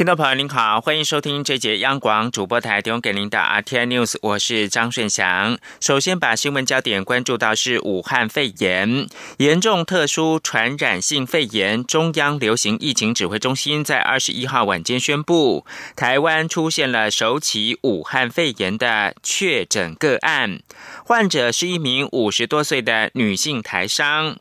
听众朋友您好，欢迎收听这节央广主播台提供给您的 RTI News，我是张顺祥。首先把新闻焦点关注到是武汉肺炎严重特殊传染性肺炎，中央流行疫情指挥中心在二十一号晚间宣布，台湾出现了首起武汉肺炎的确诊个案，患者是一名五十多岁的女性台商。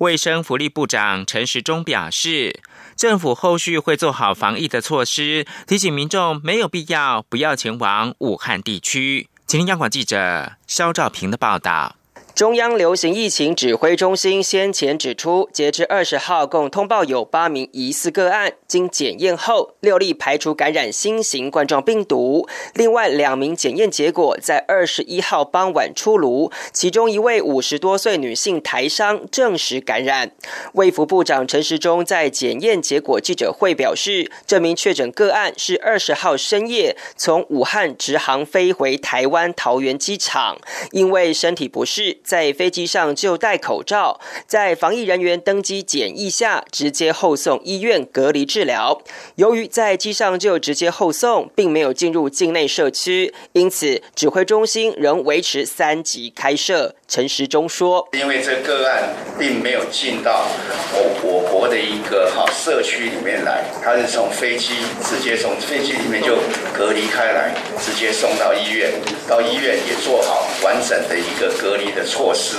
卫生福利部长陈时中表示。政府后续会做好防疫的措施，提醒民众没有必要不要前往武汉地区。请听央广记者肖兆平的报道。中央流行疫情指挥中心先前指出，截至二十号，共通报有八名疑似个案，经检验后，六例排除感染新型冠状病毒。另外两名检验结果在二十一号傍晚出炉，其中一位五十多岁女性台商证实感染。卫福部长陈时中在检验结果记者会表示，这名确诊个案是二十号深夜从武汉直航飞回台湾桃园机场，因为身体不适。在飞机上就戴口罩，在防疫人员登机检疫下，直接后送医院隔离治疗。由于在机上就直接后送，并没有进入境内社区，因此指挥中心仍维持三级开设。陈时中说：“因为这个案并没有进到我国国的一个哈社区里面来，他是从飞机直接从飞机里面就隔离开来，直接送到医院，到医院也做好完整的一个隔离的措施。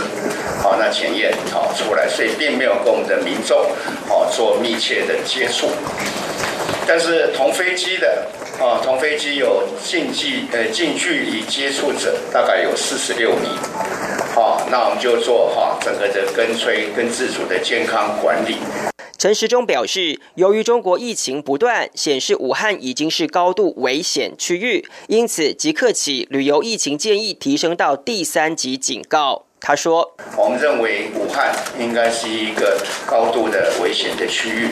好，那检验好出来，所以并没有跟我们的民众好做密切的接触。但是同飞机的啊，同飞机有近距呃近距离接触者，大概有四十六名。”好，那我们就做哈整个的跟催跟自主的健康管理。陈时中表示，由于中国疫情不断显示武汉已经是高度危险区域，因此即刻起旅游疫情建议提升到第三级警告。他说：“我们认为武汉应该是一个高度的危险的区域，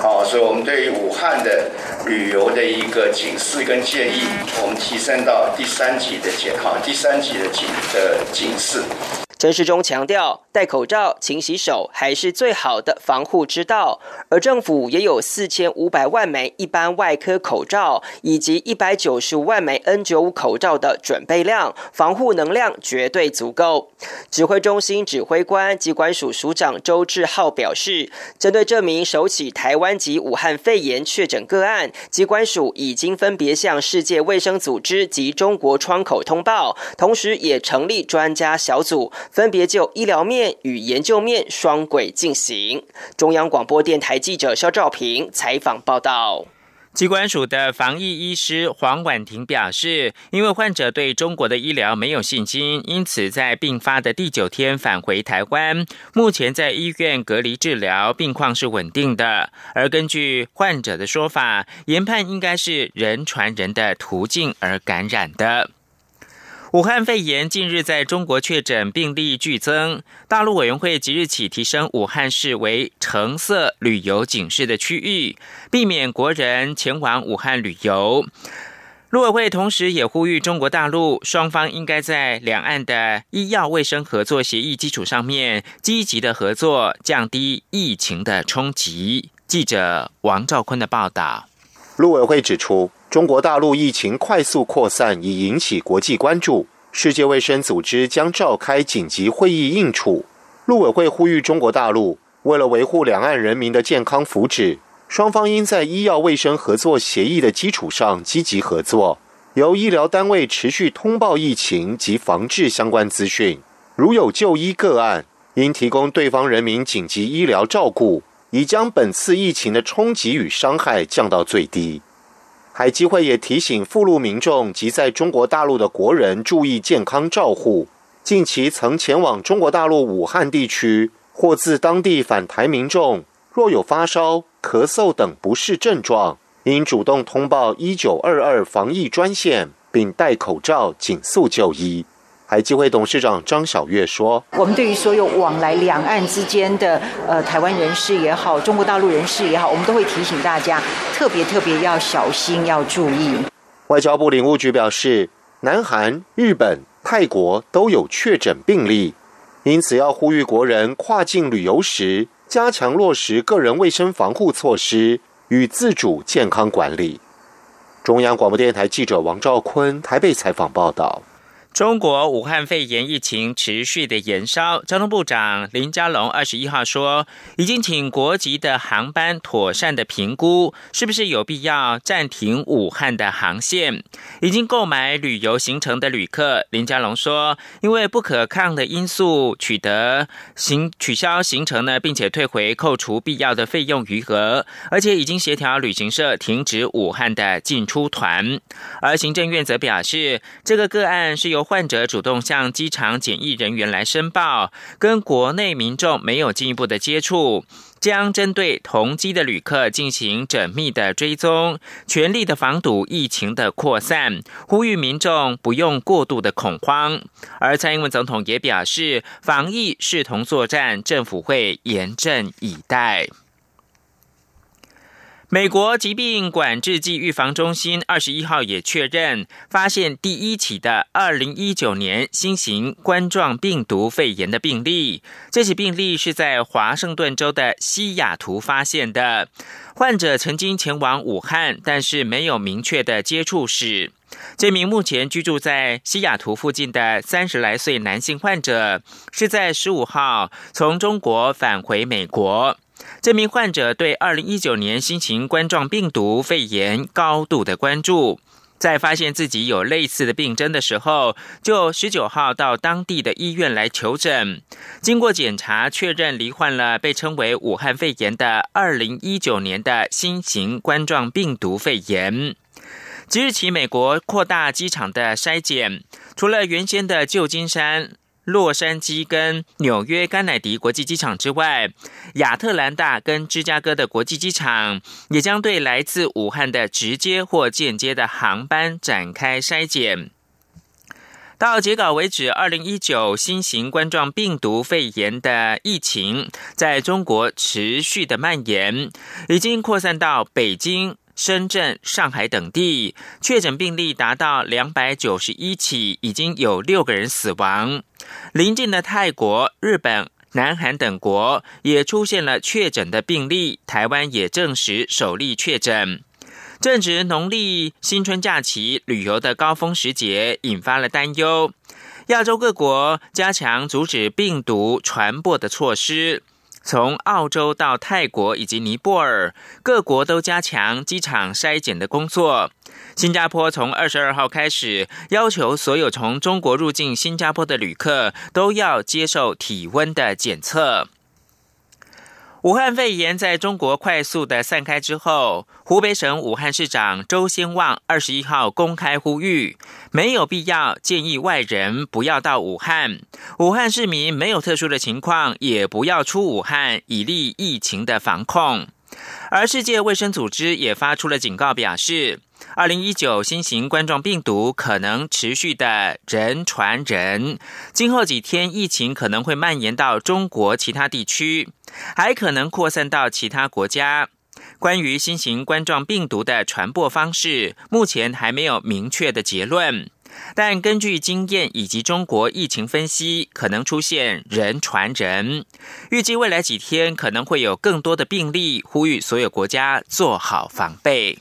好，所以我们对于武汉的旅游的一个警示跟建议，我们提升到第三级的警，好，第三级的警的警示。”陈时中强调，戴口罩、勤洗手还是最好的防护之道。而政府也有四千五百万枚一般外科口罩，以及一百九十五万枚 N 九五口罩的准备量，防护能量绝对足够。指挥中心指挥官机关署署长周志浩表示，针对这名首起台湾籍武汉肺炎确诊个案，机关署已经分别向世界卫生组织及中国窗口通报，同时也成立专家小组。分别就医疗面与研究面双轨进行。中央广播电台记者肖兆平采访报道。机关署的防疫医师黄婉婷表示，因为患者对中国的医疗没有信心，因此在病发的第九天返回台湾，目前在医院隔离治疗，病况是稳定的。而根据患者的说法，研判应该是人传人的途径而感染的。武汉肺炎近日在中国确诊病例剧增，大陆委员会即日起提升武汉市为橙色旅游警示的区域，避免国人前往武汉旅游。陆委会同时也呼吁中国大陆双方应该在两岸的医药卫生合作协议基础上面积极的合作，降低疫情的冲击。记者王兆坤的报道。陆委会指出。中国大陆疫情快速扩散已引起国际关注，世界卫生组织将召开紧急会议应处。陆委会呼吁中国大陆，为了维护两岸人民的健康福祉，双方应在医药卫生合作协议的基础上积极合作，由医疗单位持续通报疫情及防治相关资讯。如有就医个案，应提供对方人民紧急医疗照顾，以将本次疫情的冲击与伤害降到最低。海基会也提醒附陆民众及在中国大陆的国人注意健康照护。近期曾前往中国大陆武汉地区或自当地返台民众，若有发烧、咳嗽等不适症状，应主动通报一九二二防疫专线，并戴口罩、紧速就医。海基会董事长张晓月说：“我们对于所有往来两岸之间的呃台湾人士也好，中国大陆人士也好，我们都会提醒大家，特别特别要小心，要注意。”外交部领务局表示，南韩、日本、泰国都有确诊病例，因此要呼吁国人跨境旅游时，加强落实个人卫生防护措施与自主健康管理。中央广播电台记者王兆坤台北采访报道。中国武汉肺炎疫情持续的延烧，交通部长林佳龙二十一号说，已经请国籍的航班妥善的评估，是不是有必要暂停武汉的航线。已经购买旅游行程的旅客，林佳龙说，因为不可抗的因素取得行取消行程呢，并且退回扣除必要的费用余额，而且已经协调旅行社停止武汉的进出团。而行政院则表示，这个个案是由患者主动向机场检疫人员来申报，跟国内民众没有进一步的接触，将针对同机的旅客进行缜密的追踪，全力的防堵疫情的扩散，呼吁民众不用过度的恐慌。而蔡英文总统也表示，防疫视同作战，政府会严阵以待。美国疾病管制剂预防中心二十一号也确认，发现第一起的二零一九年新型冠状病毒肺炎的病例。这起病例是在华盛顿州的西雅图发现的，患者曾经前往武汉，但是没有明确的接触史。这名目前居住在西雅图附近的三十来岁男性患者，是在十五号从中国返回美国。这名患者对二零一九年新型冠状病毒肺炎高度的关注，在发现自己有类似的病症的时候，就十九号到当地的医院来求诊。经过检查，确认罹患了被称为武汉肺炎的二零一九年的新型冠状病毒肺炎。即日起，美国扩大机场的筛检，除了原先的旧金山。洛杉矶跟纽约甘乃迪国际机场之外，亚特兰大跟芝加哥的国际机场也将对来自武汉的直接或间接的航班展开筛检。到截稿为止，二零一九新型冠状病毒肺炎的疫情在中国持续的蔓延，已经扩散到北京。深圳、上海等地确诊病例达到两百九十一起，已经有六个人死亡。邻近的泰国、日本、南韩等国也出现了确诊的病例，台湾也证实首例确诊。正值农历新春假期旅游的高峰时节，引发了担忧。亚洲各国加强阻止病毒传播的措施。从澳洲到泰国以及尼泊尔，各国都加强机场筛检的工作。新加坡从二十二号开始，要求所有从中国入境新加坡的旅客都要接受体温的检测。武汉肺炎在中国快速的散开之后，湖北省武汉市长周先旺二十一号公开呼吁，没有必要建议外人不要到武汉，武汉市民没有特殊的情况也不要出武汉，以利疫情的防控。而世界卫生组织也发出了警告，表示。二零一九新型冠状病毒可能持续的人传人，今后几天疫情可能会蔓延到中国其他地区，还可能扩散到其他国家。关于新型冠状病毒的传播方式，目前还没有明确的结论。但根据经验以及中国疫情分析，可能出现人传人。预计未来几天可能会有更多的病例，呼吁所有国家做好防备。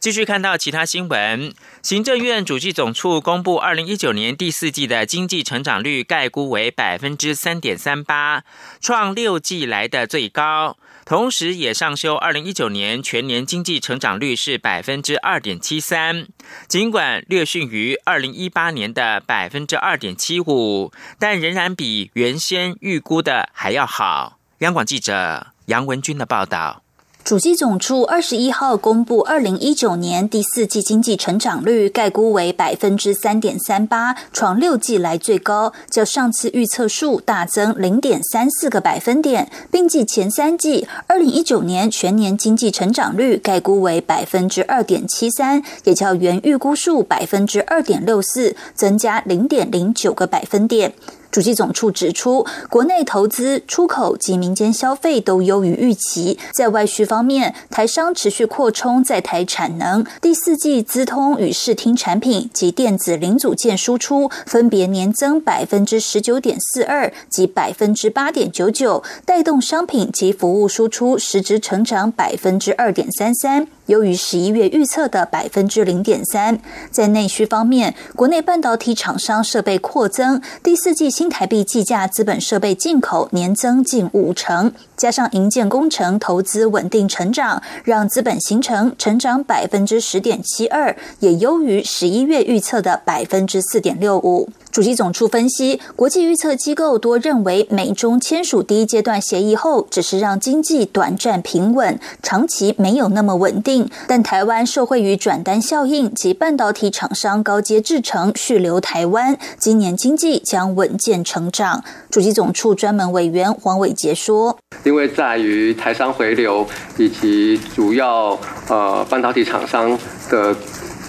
继续看到其他新闻，行政院主计总处公布二零一九年第四季的经济成长率概估为百分之三点三八，创六季来的最高，同时也上修二零一九年全年经济成长率是百分之二点七三，尽管略逊于二零一八年的百分之二点七五，但仍然比原先预估的还要好。央广记者杨文军的报道。主机总处二十一号公布，二零一九年第四季经济成长率概估为百分之三点三八，创六季来最高，较上次预测数大增零点三四个百分点，并继前三季二零一九年全年经济成长率概估为百分之二点七三，也较原预估数百分之二点六四增加零点零九个百分点。主机总处指出，国内投资、出口及民间消费都优于预期。在外需方面，台商持续扩充在台产能。第四季资通与视听产品及电子零组件输出分别年增百分之十九点四二及百分之八点九九，带动商品及服务输出实质成长百分之二点三三。优于十一月预测的百分之零点三，在内需方面，国内半导体厂商设备扩增，第四季新台币计价资本设备进口年增近五成，加上营建工程投资稳定成长，让资本形成成长百分之十点七二，也优于十一月预测的百分之四点六五。主席总处分析，国际预测机构多认为，美中签署第一阶段协议后，只是让经济短暂平稳，长期没有那么稳定。但台湾受惠于转单效应及半导体厂商高阶制程续留台湾，今年经济将稳健成长。主席总处专门委员黄伟杰说：“因为在于台商回流以及主要呃半导体厂商的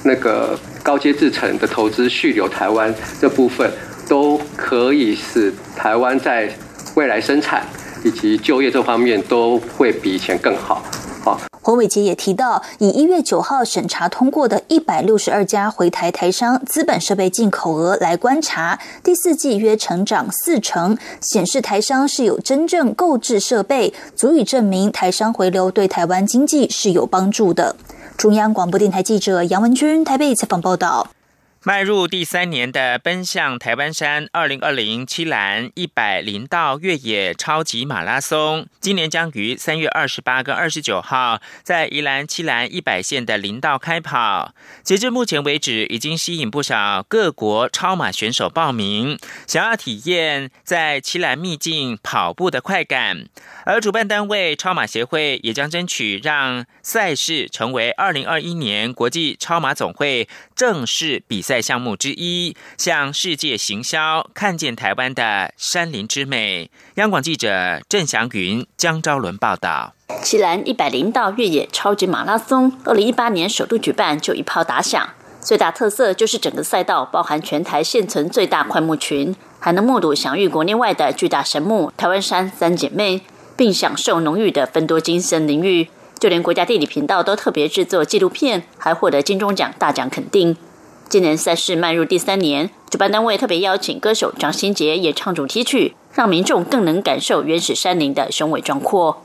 那个。”高阶制程的投资续留台湾这部分，都可以使台湾在未来生产以及就业这方面都会比以前更好。好，洪伟杰也提到，以一月九号审查通过的一百六十二家回台台商资本设备进口额来观察，第四季约成长四成，显示台商是有真正购置设备，足以证明台商回流对台湾经济是有帮助的。中央广播电台记者杨文君台北采访报道。迈入第三年的奔向台湾山二零二零七兰一百林道越野超级马拉松，今年将于三月二十八跟二十九号在宜兰七兰一百线的林道开跑。截至目前为止，已经吸引不少各国超马选手报名，想要体验在七兰秘境跑步的快感。而主办单位超马协会也将争取让赛事成为二零二一年国际超马总会正式比赛。项目之一，向世界行销看见台湾的山林之美。央广记者郑祥云、江昭伦报道。西兰一百零道越野超级马拉松，二零一八年首度举办就一炮打响。最大特色就是整个赛道包含全台现存最大快木群，还能目睹享誉国内外的巨大神木台湾山三姐妹，并享受浓郁的芬多精森林域。就连国家地理频道都特别制作纪录片，还获得金钟奖大奖肯定。今年赛事迈入第三年，主办单位特别邀请歌手张新杰演唱主题曲，让民众更能感受原始山林的雄伟壮阔。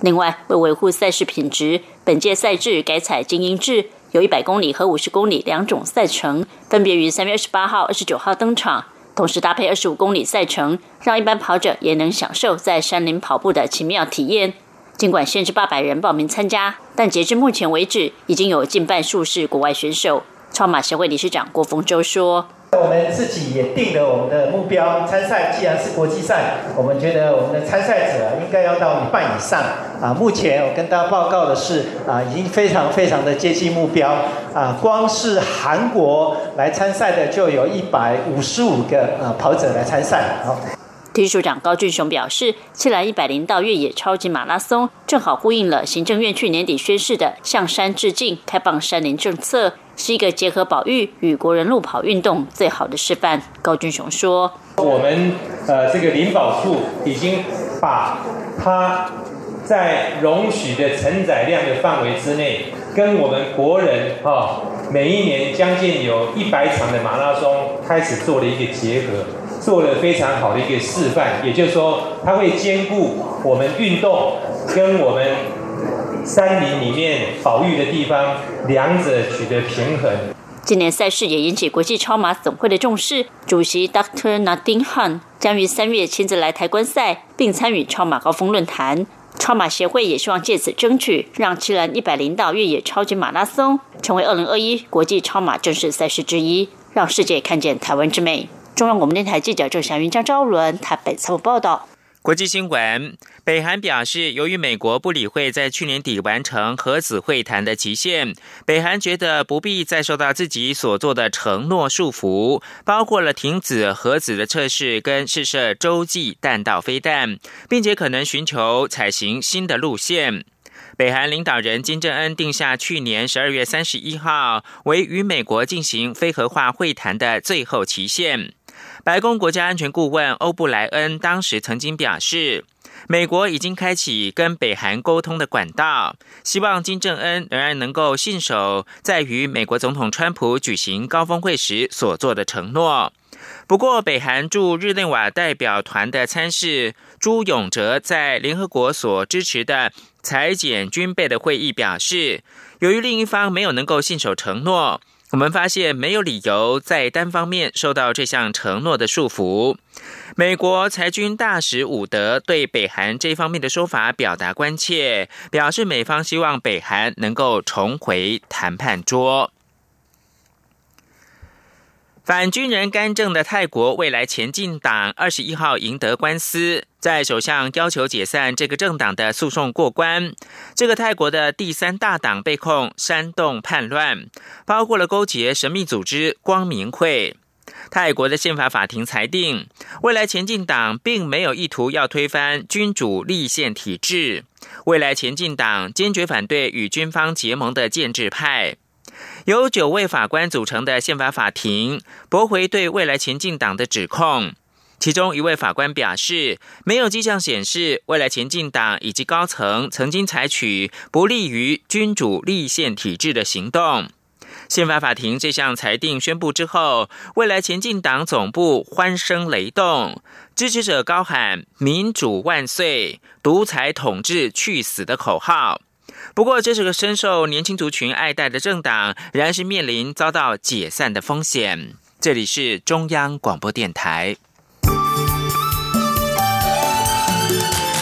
另外，为维护赛事品质，本届赛制改采精英制，有一百公里和五十公里两种赛程，分别于三月二十八号、二十九号登场。同时搭配二十五公里赛程，让一般跑者也能享受在山林跑步的奇妙体验。尽管限制八百人报名参加，但截至目前为止，已经有近半数是国外选手。超马协会理事长郭峰洲说。我们自己也定了我们的目标，参赛既然是国际赛，我们觉得我们的参赛者应该要到一半以上。啊，目前我跟大家报告的是，啊，已经非常非常的接近目标。啊，光是韩国来参赛的就有一百五十五个啊跑者来参赛。好。体育署长高俊雄表示，七来一百零到越野超级马拉松，正好呼应了行政院去年底宣示的向山致敬、开放山林政策，是一个结合保育与国人路跑运动最好的示范。高俊雄说：“我们呃，这个林保处已经把它在容许的承载量的范围之内，跟我们国人啊，每一年将近有一百场的马拉松开始做了一个结合。”做了非常好的一个示范，也就是说，它会兼顾我们运动跟我们山林里面保育的地方，两者取得平衡。今年赛事也引起国际超马总会的重视，主席 Dr. Nadine Han 将于三月亲自来台观赛，并参与超马高峰论坛。超马协会也希望借此争取，让七人一百零道越野超级马拉松成为二零二一国际超马正式赛事之一，让世界看见台湾之美。中央广播电台记者郑祥云、江昭伦台北采访报道。国际新闻：北韩表示，由于美国不理会在去年底完成核子会谈的期限，北韩觉得不必再受到自己所做的承诺束缚，包括了停止核子的测试跟试射洲际弹道飞弹，并且可能寻求采行新的路线。北韩领导人金正恩定下去年十二月三十一号为与美国进行非核化会谈的最后期限。白宫国家安全顾问欧布莱恩当时曾经表示，美国已经开启跟北韩沟通的管道，希望金正恩仍然能够信守在与美国总统川普举行高峰会时所做的承诺。不过，北韩驻日内瓦代表团的参事朱永哲在联合国所支持的裁减军备的会议表示，由于另一方没有能够信守承诺。我们发现没有理由在单方面受到这项承诺的束缚。美国裁军大使伍德对北韩这方面的说法表达关切，表示美方希望北韩能够重回谈判桌。反军人干政的泰国未来前进党二十一号赢得官司，在首相要求解散这个政党的诉讼过关。这个泰国的第三大党被控煽动叛乱，包括了勾结神秘组织光明会。泰国的宪法法庭裁定，未来前进党并没有意图要推翻君主立宪体制。未来前进党坚决反对与军方结盟的建制派。由九位法官组成的宪法法庭驳回对未来前进党的指控，其中一位法官表示，没有迹象显示未来前进党以及高层曾经采取不利于君主立宪体制的行动。宪法法庭这项裁定宣布之后，未来前进党总部欢声雷动，支持者高喊“民主万岁，独裁统治去死”的口号。不过，这是个深受年轻族群爱戴的政党，仍然是面临遭到解散的风险。这里是中央广播电台。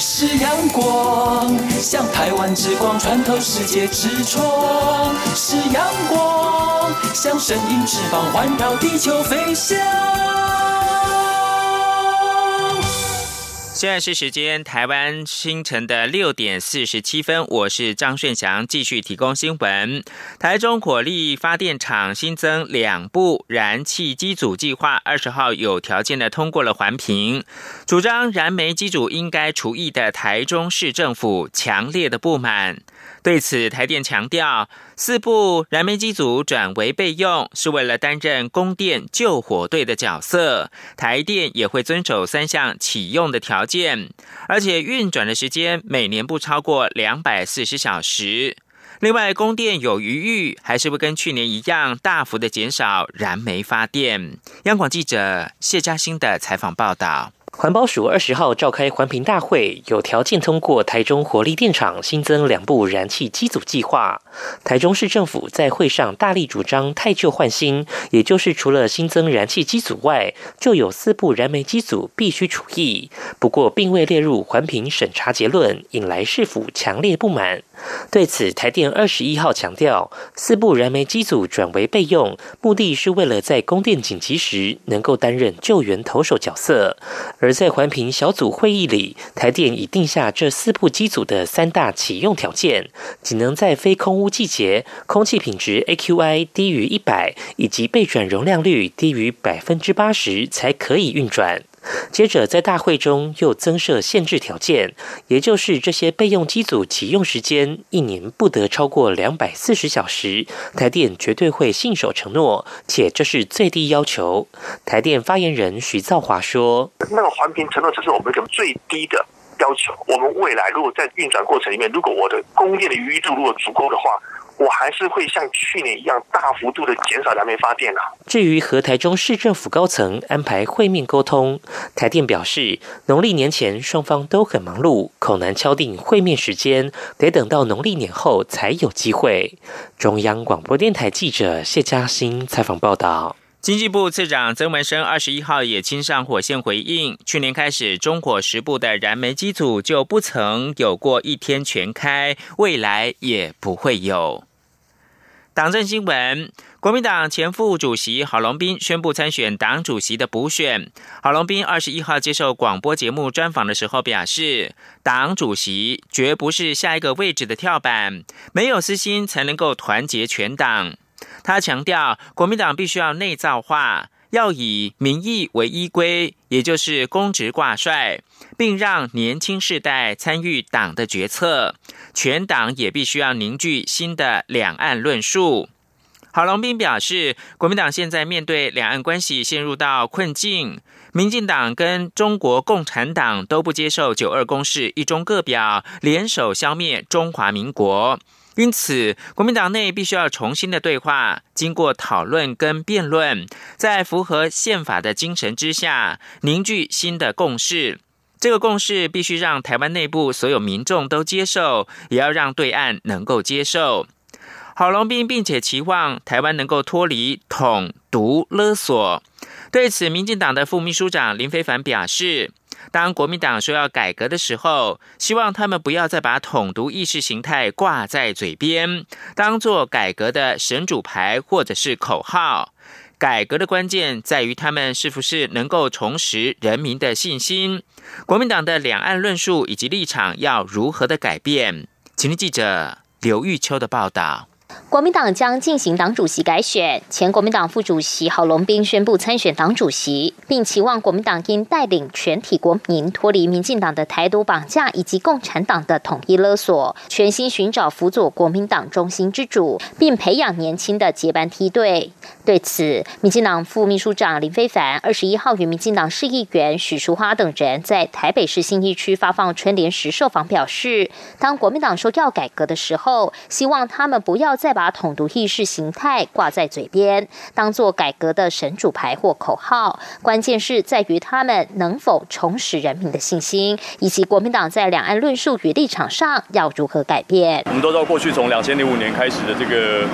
是阳光，像台湾之光穿透世界之窗；是阳光，像神鹰翅膀环绕地球飞翔。现在是时间，台湾清晨的六点四十七分，我是张顺祥，继续提供新闻。台中火力发电厂新增两部燃气机组计划，二十号有条件的通过了环评，主张燃煤机组应该除役的台中市政府强烈的不满。对此，台电强调，四部燃煤机组转为备用，是为了担任供电救火队的角色。台电也会遵守三项启用的条件，而且运转的时间每年不超过两百四十小时。另外，供电有余裕，还是会跟去年一样大幅的减少燃煤发电。央广记者谢嘉欣的采访报道。环保署二十号召开环评大会，有条件通过台中火力电厂新增两部燃气机组计划。台中市政府在会上大力主张太旧换新，也就是除了新增燃气机组外，就有四部燃煤机组必须除役。不过，并未列入环评审查结论，引来市府强烈不满。对此，台电二十一号强调，四部燃煤机组转为备用，目的是为了在供电紧急时能够担任救援投手角色。而在环评小组会议里，台电已定下这四部机组的三大启用条件，仅能在非空污季节、空气品质 AQI 低于一百以及备转容量率低于百分之八十才可以运转。接着，在大会中又增设限制条件，也就是这些备用机组启用时间一年不得超过两百四十小时。台电绝对会信守承诺，且这是最低要求。台电发言人徐造华说：“那个环评承诺只是我们一个最低的要求。我们未来如果在运转过程里面，如果我的供电的余度如果足够的话。”我还是会像去年一样大幅度的减少燃煤发电啊。至于和台中市政府高层安排会面沟通，台电表示，农历年前双方都很忙碌，恐难敲定会面时间，得等到农历年后才有机会。中央广播电台记者谢嘉欣采访报道。经济部次长曾文生二十一号也亲上火线回应，去年开始中火十部的燃煤机组就不曾有过一天全开，未来也不会有。党政新闻：国民党前副主席郝龙斌宣布参选党主席的补选。郝龙斌二十一号接受广播节目专访的时候表示，党主席绝不是下一个位置的跳板，没有私心才能够团结全党。他强调，国民党必须要内造化，要以民意为依归，也就是公职挂帅，并让年轻世代参与党的决策。全党也必须要凝聚新的两岸论述。郝龙斌表示，国民党现在面对两岸关系陷入到困境，民进党跟中国共产党都不接受九二共识、一中各表，联手消灭中华民国。因此，国民党内必须要重新的对话，经过讨论跟辩论，在符合宪法的精神之下，凝聚新的共识。这个共识必须让台湾内部所有民众都接受，也要让对岸能够接受。郝龙斌并且期望台湾能够脱离统独勒索。对此，民进党的副秘书长林非凡表示。当国民党说要改革的时候，希望他们不要再把统独意识形态挂在嘴边，当做改革的神主牌或者是口号。改革的关键在于他们是不是能够重拾人民的信心。国民党的两岸论述以及立场要如何的改变？请听记者刘玉秋的报道。国民党将进行党主席改选，前国民党副主席郝龙斌宣布参选党主席，并期望国民党应带领全体国民脱离民进党的台独绑架以及共产党的统一勒索，全心寻找辅佐国民党中心之主，并培养年轻的接班梯队。对此，民进党副秘书长林非凡二十一号与民进党市议员许淑花等人在台北市信义区发放春联时受访表示，当国民党说要改革的时候，希望他们不要再把统独意识形态挂在嘴边，当做改革的神主牌或口号。关键是在于他们能否重拾人民的信心，以及国民党在两岸论述与立场上要如何改变。我们都知道，过去从两千零五年开始的这个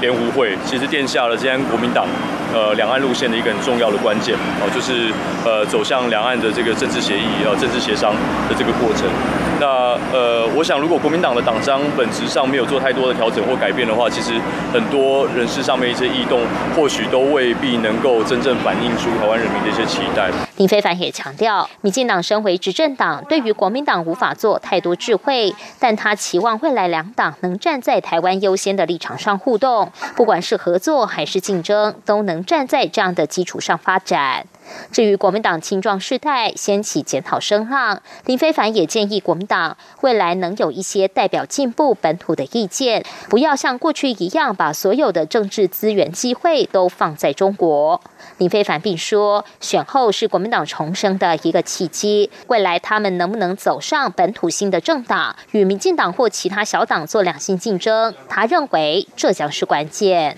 联湖会，其实奠下了今天国民党。呃，两岸路线的一个很重要的关键哦，就是呃走向两岸的这个政治协议、呃政治协商的这个过程。那呃，我想如果国民党的党章本质上没有做太多的调整或改变的话，其实很多人事上面一些异动，或许都未必能够真正反映出台湾人民的一些期待。林非凡也强调，民进党身为执政党，对于国民党无法做太多智慧，但他期望未来两党能站在台湾优先的立场上互动，不管是合作还是竞争，都能。站在这样的基础上发展。至于国民党青壮世代掀起检讨声浪，林非凡也建议国民党未来能有一些代表进步本土的意见，不要像过去一样把所有的政治资源机会都放在中国。林非凡并说，选后是国民党重生的一个契机，未来他们能不能走上本土性的政党，与民进党或其他小党做两性竞争，他认为这将是关键。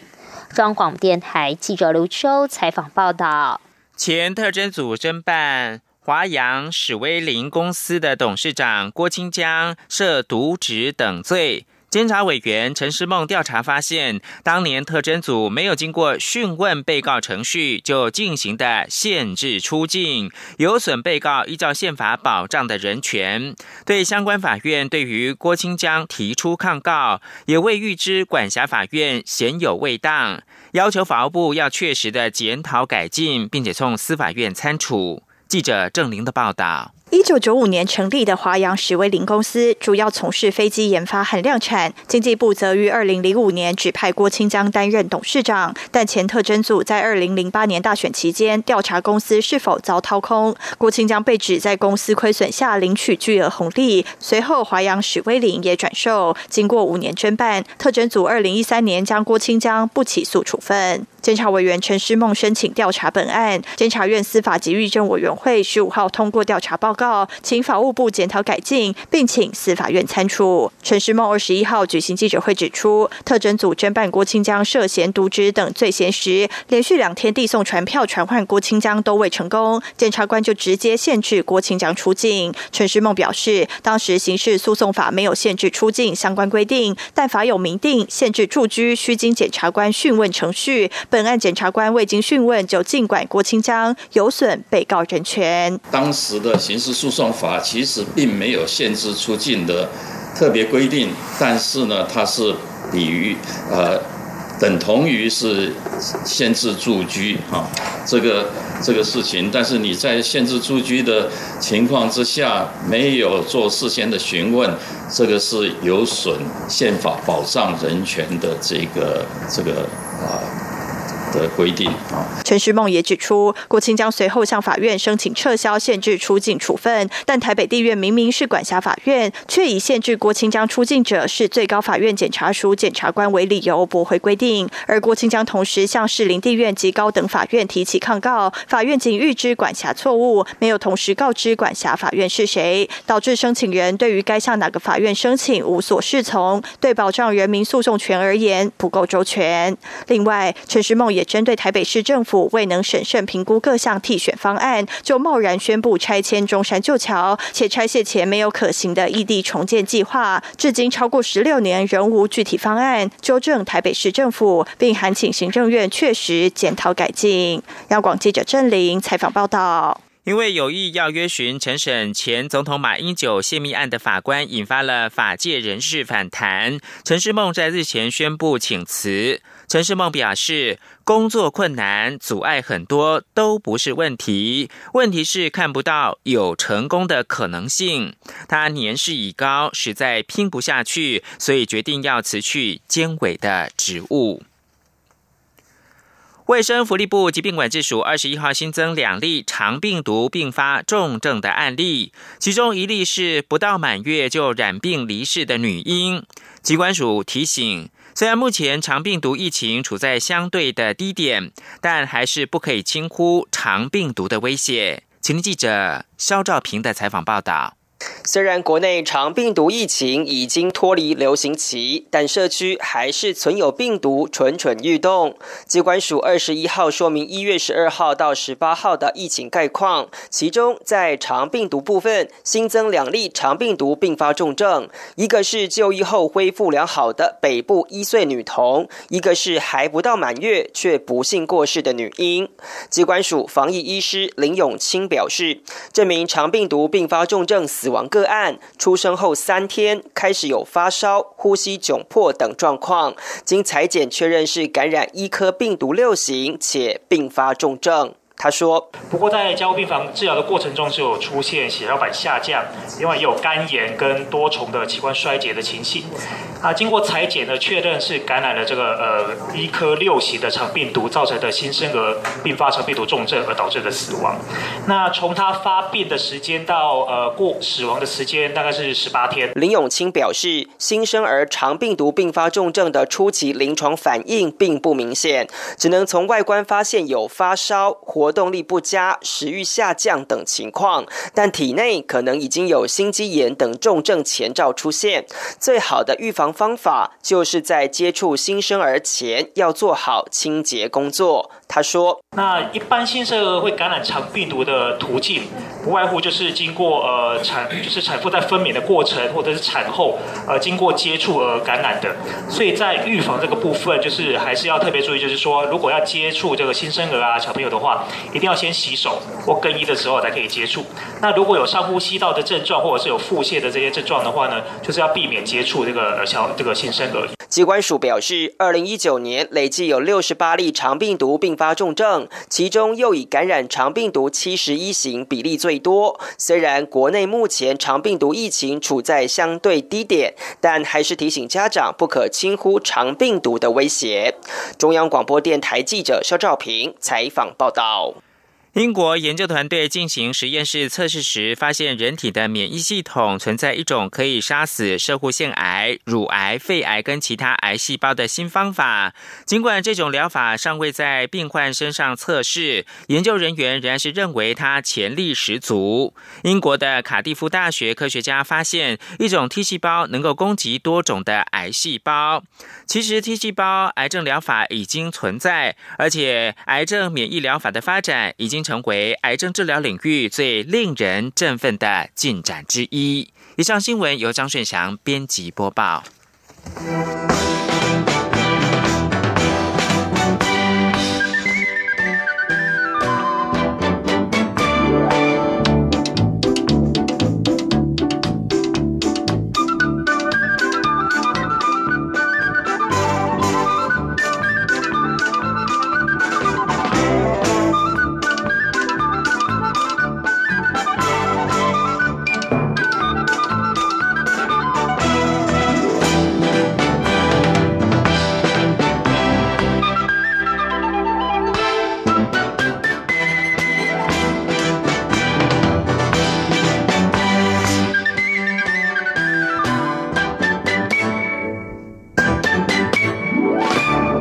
中广电台记者刘秋采访报道：前特侦组侦办华阳史威林公司的董事长郭清江涉渎职等罪。监察委员陈世梦调查发现，当年特侦组没有经过讯问被告程序就进行的限制出境，有损被告依照宪法保障的人权。对相关法院对于郭清江提出抗告，也未预知管辖法院显有未当，要求法务部要确实的检讨改进，并且送司法院参处。记者郑玲的报道。一九九五年成立的华阳史威林公司，主要从事飞机研发和量产。经济部则于二零零五年指派郭清江担任董事长，但前特侦组在二零零八年大选期间调查公司是否遭掏空，郭清江被指在公司亏损下领取巨额红利。随后华阳史威林也转售。经过五年侦办，特侦组二零一三年将郭清江不起诉处分。监察委员陈诗梦申请调查本案，监察院司法及狱政委员会十五号通过调查报告。请法务部检讨改进，并请司法院参处。陈时梦二十一号举行记者会指出，特侦组侦办郭清江涉嫌渎职等罪嫌时，连续两天递送传票传唤郭清江都未成功，检察官就直接限制郭清江出境。陈时梦表示，当时刑事诉讼法没有限制出境相关规定，但法有明定限制住居需经检察官讯问程序。本案检察官未经讯问就尽管郭清江，有损被告人权。当时的刑事诉讼法其实并没有限制出境的特别规定，但是呢，它是比于呃等同于是限制住居啊这个这个事情。但是你在限制住居的情况之下，没有做事先的询问，这个是有损宪法保障人权的这个这个啊。的规定啊，陈诗梦也指出，郭清江随后向法院申请撤销限制出境处分，但台北地院明明是管辖法院，却以限制郭清江出境者是最高法院检察署检察官为理由驳回规定，而郭清江同时向士林地院及高等法院提起抗告，法院仅预知管辖错误，没有同时告知管辖法院是谁，导致申请人对于该向哪个法院申请无所适从，对保障人民诉讼权而言不够周全。另外，陈诗梦也。针对台北市政府未能审慎评估各项替选方案，就贸然宣布拆迁中山旧桥，且拆卸前没有可行的异地重建计划，至今超过十六年仍无具体方案，纠正台北市政府，并函请行政院确实检讨改进。央广记者郑玲采访报道。因为有意要约询陈审前总统马英九泄密案的法官，引发了法界人士反弹。陈世梦在日前宣布请辞。陈世梦表示，工作困难、阻碍很多都不是问题，问题是看不到有成功的可能性。他年事已高，实在拼不下去，所以决定要辞去监委的职务。卫生福利部疾病管制署二十一号新增两例肠病毒并发重症的案例，其中一例是不到满月就染病离世的女婴。疾管署提醒，虽然目前肠病毒疫情处在相对的低点，但还是不可以轻忽肠病毒的威胁。请听记者肖兆平的采访报道。虽然国内肠病毒疫情已经脱离流行期，但社区还是存有病毒蠢蠢欲动。机关署二十一号说明一月十二号到十八号的疫情概况，其中在肠病毒部分新增两例肠病毒并发重症，一个是就医后恢复良好的北部一岁女童，一个是还不到满月却不幸过世的女婴。机关署防疫医师林永清表示，这名肠病毒并发重症死。亡个案出生后三天开始有发烧、呼吸窘迫等状况，经裁剪确认是感染医科病毒六型，且并发重症。他说：“不过在加护病房治疗的过程中，是有出现血小板下降，另外也有肝炎跟多重的器官衰竭的情形。啊，经过裁剪呢，确认是感染了这个呃一科六型的肠病毒造成的新生儿并发肠病毒重症而导致的死亡。那从他发病的时间到呃过死亡的时间大概是十八天。”林永清表示，新生儿肠病毒并发重症的初期临床反应并不明显，只能从外观发现有发烧、活。动力不佳、食欲下降等情况，但体内可能已经有心肌炎等重症前兆出现。最好的预防方法就是在接触新生儿前要做好清洁工作。他说：“那一般新生儿会感染肠病毒的途径，不外乎就是经过呃产，就是产妇在分娩的过程，或者是产后呃经过接触而感染的。所以在预防这个部分，就是还是要特别注意，就是说如果要接触这个新生儿啊小朋友的话。”一定要先洗手或更衣的时候才可以接触。那如果有上呼吸道的症状，或者是有腹泻的这些症状的话呢，就是要避免接触这个小这个新生儿。机关署表示，二零一九年累计有六十八例肠病毒并发重症，其中又以感染肠病毒七十一型比例最多。虽然国内目前肠病毒疫情处在相对低点，但还是提醒家长不可轻忽肠病毒的威胁。中央广播电台记者肖兆平采访报道。英国研究团队进行实验室测试时，发现人体的免疫系统存在一种可以杀死射护腺癌、乳癌、肺癌跟其他癌细胞的新方法。尽管这种疗法尚未在病患身上测试，研究人员仍然是认为它潜力十足。英国的卡蒂夫大学科学家发现，一种 T 细胞能够攻击多种的癌细胞。其实 T 细胞癌症疗法已经存在，而且癌症免疫疗法的发展已经成为癌症治疗领域最令人振奋的进展之一。以上新闻由张顺祥编辑播报。